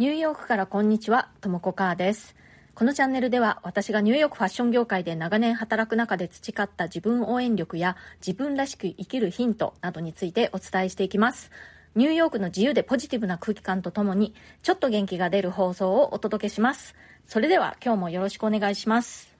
ニューヨークからこんにちは、ともこかーです。このチャンネルでは私がニューヨークファッション業界で長年働く中で培った自分応援力や自分らしく生きるヒントなどについてお伝えしていきます。ニューヨークの自由でポジティブな空気感とともにちょっと元気が出る放送をお届けします。それでは今日もよろしくお願いします。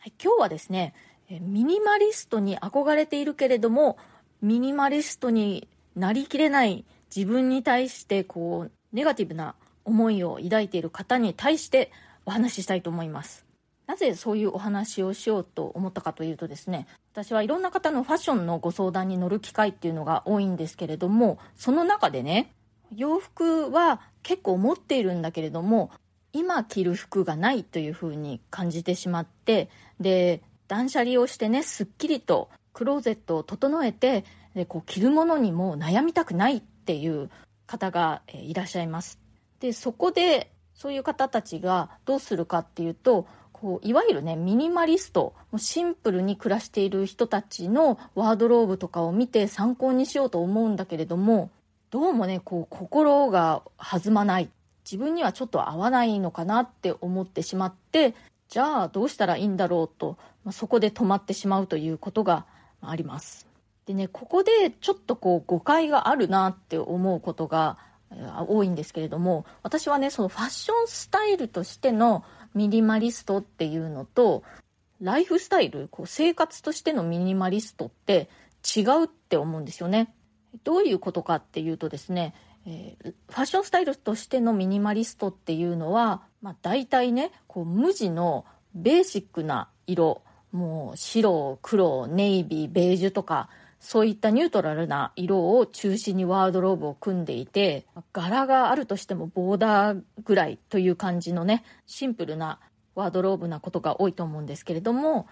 はい、今日はですね、ミニマリストに憧れているけれどもミニマリストになりきれない自分に対してこうネガティブな思いを抱いている方に対してお話ししたいと思います。なぜそういうお話をしようと思ったかというとですね、私はいろんな方のファッションのご相談に乗る機会っていうのが多いんですけれども、その中でね、洋服は結構持っているんだけれども、今着る服がないというふうに感じてしまって、で、断捨離をしてね、すっきりとクローゼットを整えて、でこう着るものにも悩みたくないっていう方がいらっしゃいます。で、そこでそういう方たちがどうするかっていうと、こういわゆるねミニマリストシンプルに暮らしている人たちのワードローブとかを見て参考にしようと思うんだけれどもどうもねこう心が弾まない自分にはちょっと合わないのかなって思ってしまってじゃあどうしたらいいんだろうと、まあ、そこで止まってしまうということがありますでねここでちょっとこう誤解があるなって思うことが多いんですけれども私はねそのファッションスタイルとしてのミニマリストっていうのとライフスタイルこう生活としてのミニマリストって違うって思うんですよね。どういうことかっていうとですね、えー、ファッションスタイルとしてのミニマリストっていうのは、まあ、大体ねこう無地のベーシックな色もう白黒ネイビーベージュとかそういったニュートラルな色を中心にワードローブを組んでいて柄があるとしてもボーダーぐらいという感じのねシンプルなワードローブなことが多いと思うんですけれども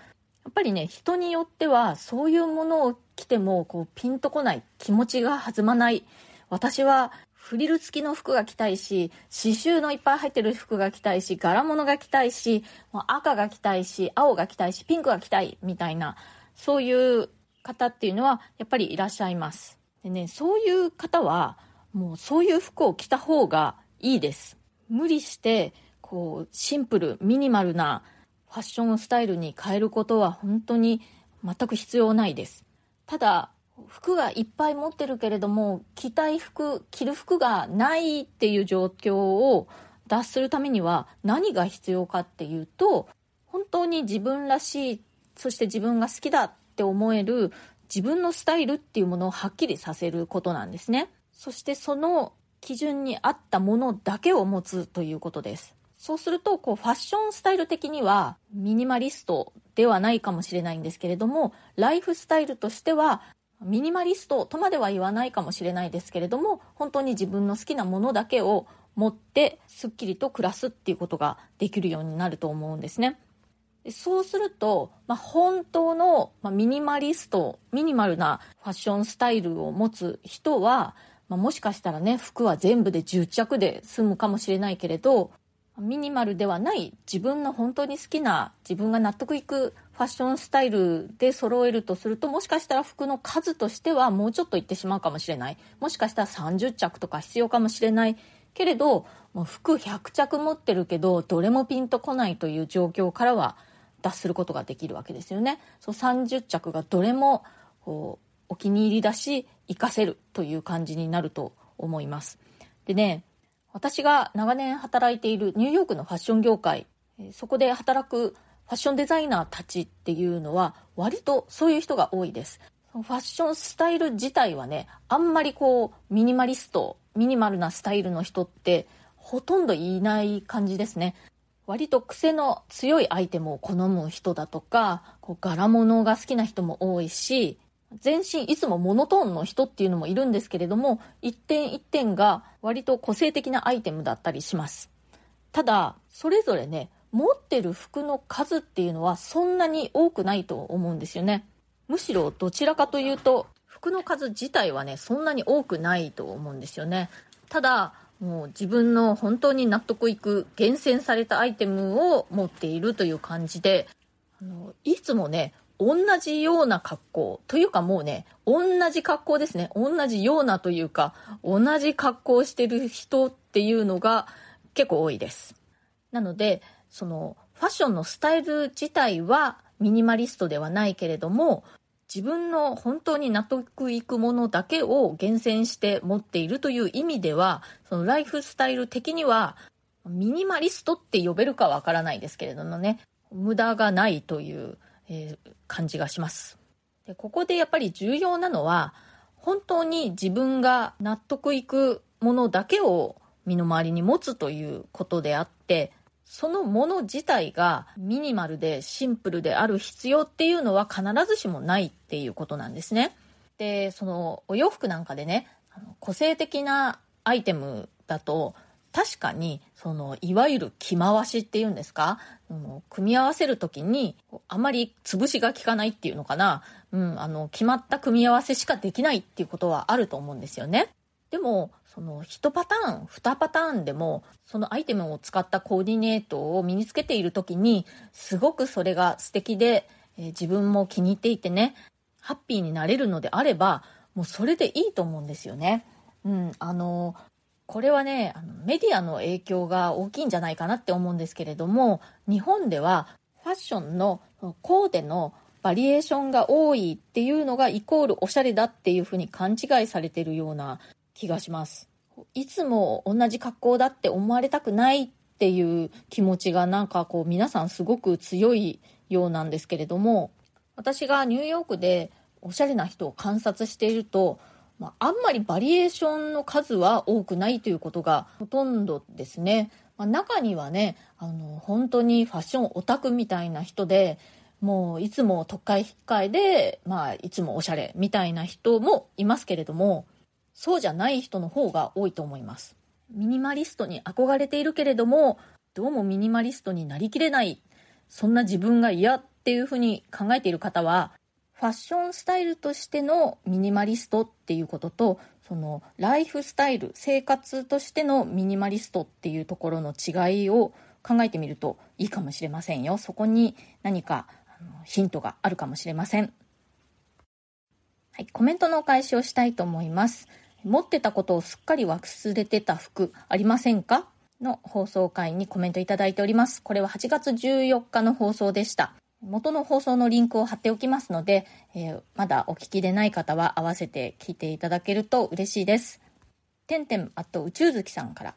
やっぱりね人によってはそういうものを着てもこうピンとこない気持ちが弾まない。私はフリル付きの服が着たいし刺繍のいっぱい入ってる服が着たいし柄物が着たいし赤が着たいし青が着たいしピンクが着たいみたいなそういう方っていうのはやっぱりいらっしゃいます。でね、そういう方はもうそういう服を着た方がいいです。無理してこうシンプルミニマルなファッションスタイルに変えることは本当に全く必要ないです。ただ服がいっぱい持ってるけれども着たい服着る服がないっていう状況を脱するためには何が必要かっていうと本当に自分らしいそして自分が好きだって思える自分のスタイルっていうものをはっきりさせることなんですね。そしてその基準に合ったものだけを持つということです。そうすると、こう、ファッションスタイル的にはミニマリストではないかもしれないんですけれども、ライフスタイルとしてはミニマリストとまでは言わないかもしれないですけれども、本当に自分の好きなものだけを持ってすっきりと暮らすっていうことができるようになると思うんですね。そうすると、まあ、本当の、ミニマリスト、ミニマルなファッションスタイルを持つ人は、まあ、もしかしたらね、服は全部で10着で済むかもしれないけれど、ミニマルではない自分の本当に好きな自分が納得いくファッションスタイルで揃えるとするともしかしたら服の数としてはもうちょっといってしまうかもしれない。もしかしたら30着とか必要かもしれない。けれどもう服100着持ってるけどどれもピンとこないという状況からは脱することができるわけですよね。そう30着がどれもこうお気に入りだし活かせるという感じになると思います。でね私が長年働いているニューヨークのファッション業界そこで働くファッションデザイナーたちっていうのは割とそういう人が多いです。ファッションスタイル自体はねあんまりこうミニマリストミニマルなスタイルの人ってほとんどいない感じですね割と癖の強いアイテムを好む人だとか、こう柄物が好きな人も多いし、全身いつもモノトーンの人っていうのもいるんですけれども、一点一点が割と個性的なアイテムだったりします。ただ、それぞれね、持ってる服の数っていうのはそんなに多くないと思うんですよね。むしろどちらかというと、服の数自体はね、そんなに多くないと思うんですよね。ただ、もう自分の本当に納得いく厳選されたアイテムを持っているという感じで、あのいつもね、同じような格好というかもうね、同じ格好ですね。同じようなというか、同じ格好をしてる人っていうのが結構多いです。なので、そのファッションのスタイル自体はミニマリストではないけれども、自分の本当に納得いくものだけを厳選して持っているという意味では、そのライフスタイル的にはミニマリストって呼べるかわからないですけれどもね、無駄がないという、えー、感じがします。でここでやっぱり重要なのは、本当に自分が納得いくものだけを身の回りに持つということであって、そのもの自体がミニマルでシンプルである必要っていうのは必ずしもないっていうことなんですね。で、そのお洋服なんかでね、個性的なアイテムだと確かにそのいわゆる着回しっていうんですか？組み合わせる時にあまり潰しが効かないっていうのかな、うん、あの決まった組み合わせしかできないっていうことはあると思うんですよね。でもその1パターン2パターンでもそのアイテムを使ったコーディネートを身につけている時にすごくそれが素敵で、えー、自分も気に入っていてねハッピーになれるのであればもうそれでいいと思うんですよね。うん、あのこれはねメディアの影響が大きいんじゃないかなって思うんですけれども日本ではファッションのコーデのバリエーションが多いっていうのがイコールおしゃれだっていうふうに勘違いされてるような気がしますいつも同じ格好だって思われたくないっていう気持ちがなんかこう皆さんすごく強いようなんですけれども私がニューヨークでおしゃれな人を観察しているとまあ、んまりバリエーションの数は多くないということがほとんどですね。まあ、中にはね、あの、本当にファッションオタクみたいな人で、もういつも特会引っかえで、まあ、いつもおしゃれみたいな人もいますけれども、そうじゃない人の方が多いと思います。ミニマリストに憧れているけれども、どうもミニマリストになりきれない、そんな自分が嫌っていうふうに考えている方は、ファッションスタイルとしてのミニマリストっていうこととそのライフスタイル生活としてのミニマリストっていうところの違いを考えてみるといいかもしれませんよ。そこに何かヒントがあるかもしれません。はい、コメントのお返しをしたいと思います。持ってたことをすっかり忘れてた服ありませんか？の放送回にコメントいただいておりますこれは8月14日の放送でした元の放送のリンクを貼っておきますので、えー、まだお聞きでない方は合わせて聞いていただけると嬉しいです。てんてんあと宇宙月さんから。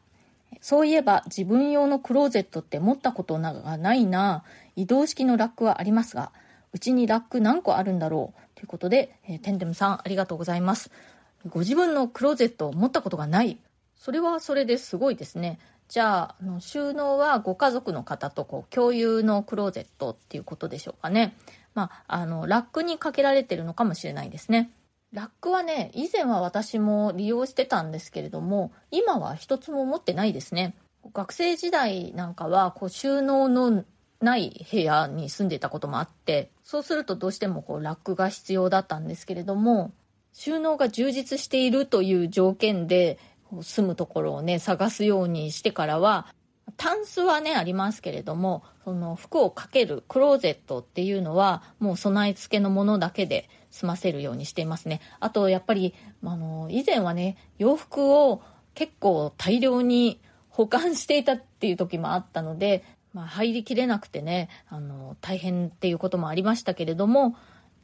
そういえば自分用のクローゼットって持ったことがないな移動式のラックはありますが、うちにラック何個あるんだろう？ということで、えー、てんてんさんありがとうございます。ご自分のクローゼットを持ったことがない。それはそれですごいですね。じゃああの収納はご家族の方とこう共有のクローゼットっていうことでしょうかね。まあ、あのラックにかけられてるのかもしれないですね。ラックはね以前は私も利用してたんですけれども今は一つも持ってないですね。学生時代なんかはこう収納のない部屋に住んでたこともあってそうするとどうしてもこうラックが必要だったんですけれども収納が充実しているという条件で住むところをね、探すようにしてからは、タンスはね、ありますけれども、その服をかけるクローゼットっていうのは、もう備え付けのものだけで済ませるようにしていますね。あと、やっぱり、あの、以前はね、洋服を結構大量に保管していたっていう時もあったので、まあ、入りきれなくてね、あの、大変っていうこともありましたけれども、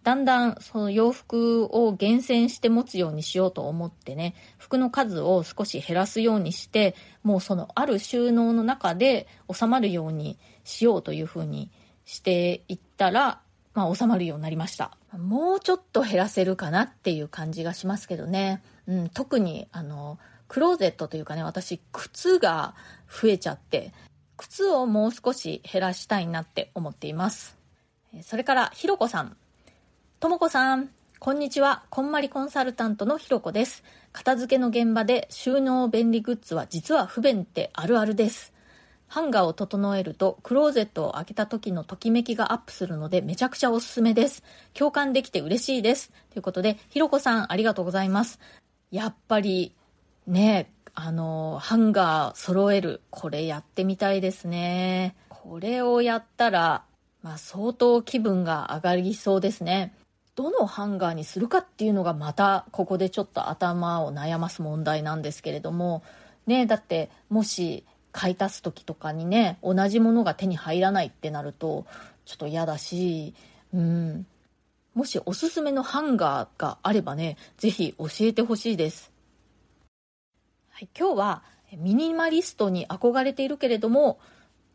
だんだんその洋服を厳選して持つようにしようと思ってね、服の数を少し減らすようにして、もうそのある収納の中で収まるようにしようというふうにしていったら、まあ収まるようになりました。もうちょっと減らせるかなっていう感じがしますけどね。うん、特にあの、クローゼットというかね、私、靴が増えちゃって、靴をもう少し減らしたいなって思っています。それから、ひろこさん。ともこさん、こんにちは。こんまりコンサルタントのひろこです。片付けの現場で収納便利グッズは実は不便ってあるあるです。ハンガーを整えるとクローゼットを開けた時のときめきがアップするのでめちゃくちゃおすすめです。共感できて嬉しいです。ということで、ひろこさんありがとうございます。やっぱりね、あの、ハンガー揃える。これやってみたいですね。これをやったら、まあ相当気分が上がりそうですね。どのハンガーにするかっていうのがまたここでちょっと頭を悩ます問題なんですけれどもねだってもし買い足す時とかにね同じものが手に入らないってなるとちょっと嫌だしうん。もしおすすめのハンガーがあればね是非教えてほしいです、はい、今日はミニマリストに憧れているけれども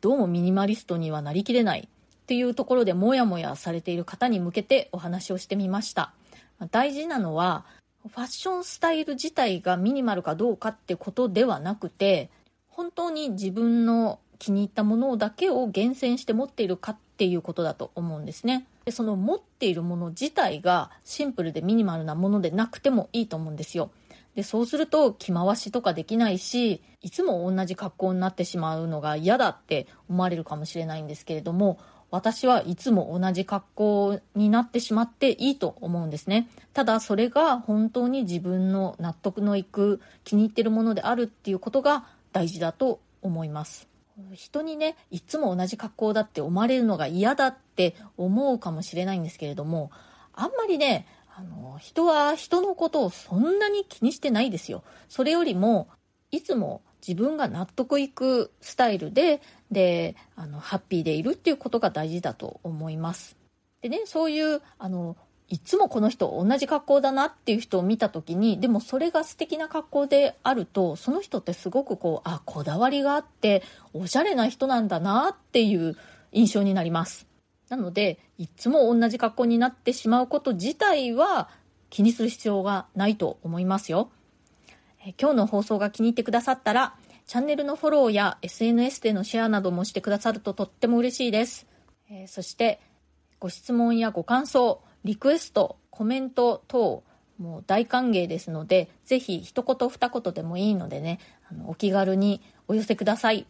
どうもミニマリストにはなりきれないっていうところでモヤモヤされている方に向けてお話をしてみました。大事なのはファッションスタイル自体がミニマルかどうかってことではなくて本当に自分の気に入ったものだけを厳選して持っているかっていうことだと思うんですね。でその持っているもの自体がシンプルでミニマルなものでなくてもいいと思うんですよ。でそうすると着回しとかできないしいつも同じ格好になってしまうのが嫌だって思われるかもしれないんですけれども私はいつも同じ格好になってしまっていいと思うんですね。ただそれが本当に自分の納得のいく気に入ってるものであるっていうことが大事だと思います。人にねいつも同じ格好だって思われるのが嫌だって思うかもしれないんですけれどもあんまりねあの人は人のことをそんなに気にしてないですよ。それよりもいつも自分が納得いくスタイルでであのハッピーでいるっていうことが大事だと思います。でねそういうあのいつもこの人同じ格好だなっていう人を見た時にでもそれが素敵な格好であるとその人ってすごくこうあこだわりがあっておしゃれな人なんだなっていう印象になります。なのでいつも同じ格好になってしまうこと自体は気にする必要がないと思いますよ。今日の放送が気に入ってくださったらチャンネルのフォローや SNS でのシェアなどもしてくださるととっても嬉しいです、えそしてご質問やご感想リクエスト、コメント等、もう大歓迎ですので、ぜひ一言二言でもいいのでね、あのお気軽にお寄せください。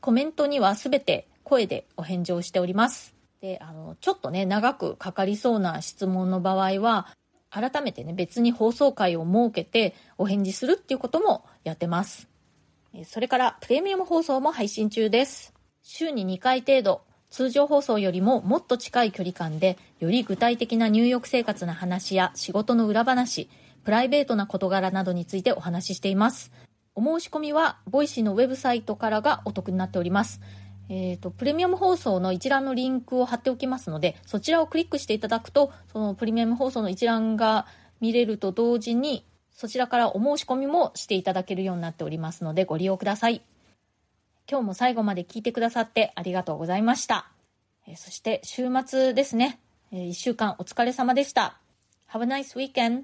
コメントにはすべて声でお返事をしております。で、あの、ちょっとね、長くかかりそうな質問の場合は、改めてね、別に放送回を設けてお返事するっていうこともやってます。それから、プレミアム放送も配信中です。週に2回程度、通常放送よりももっと近い距離感でより具体的な入浴生活の話や仕事の裏話プライベートな事柄などについてお話ししていますお申し込みは Voicy のウェブサイトからがお得になっておりますえーと、プレミアム放送の一覧のリンクを貼っておきますのでそちらをクリックしていただくとそのプレミアム放送の一覧が見れると同時にそちらからお申し込みもしていただけるようになっておりますのでご利用ください今日も最後まで聞いてくださってありがとうございました。えそして週末ですね。え1週間お疲れ様でした。Have a nice weekend.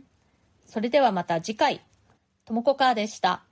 それではまた次回。ともこかーでした。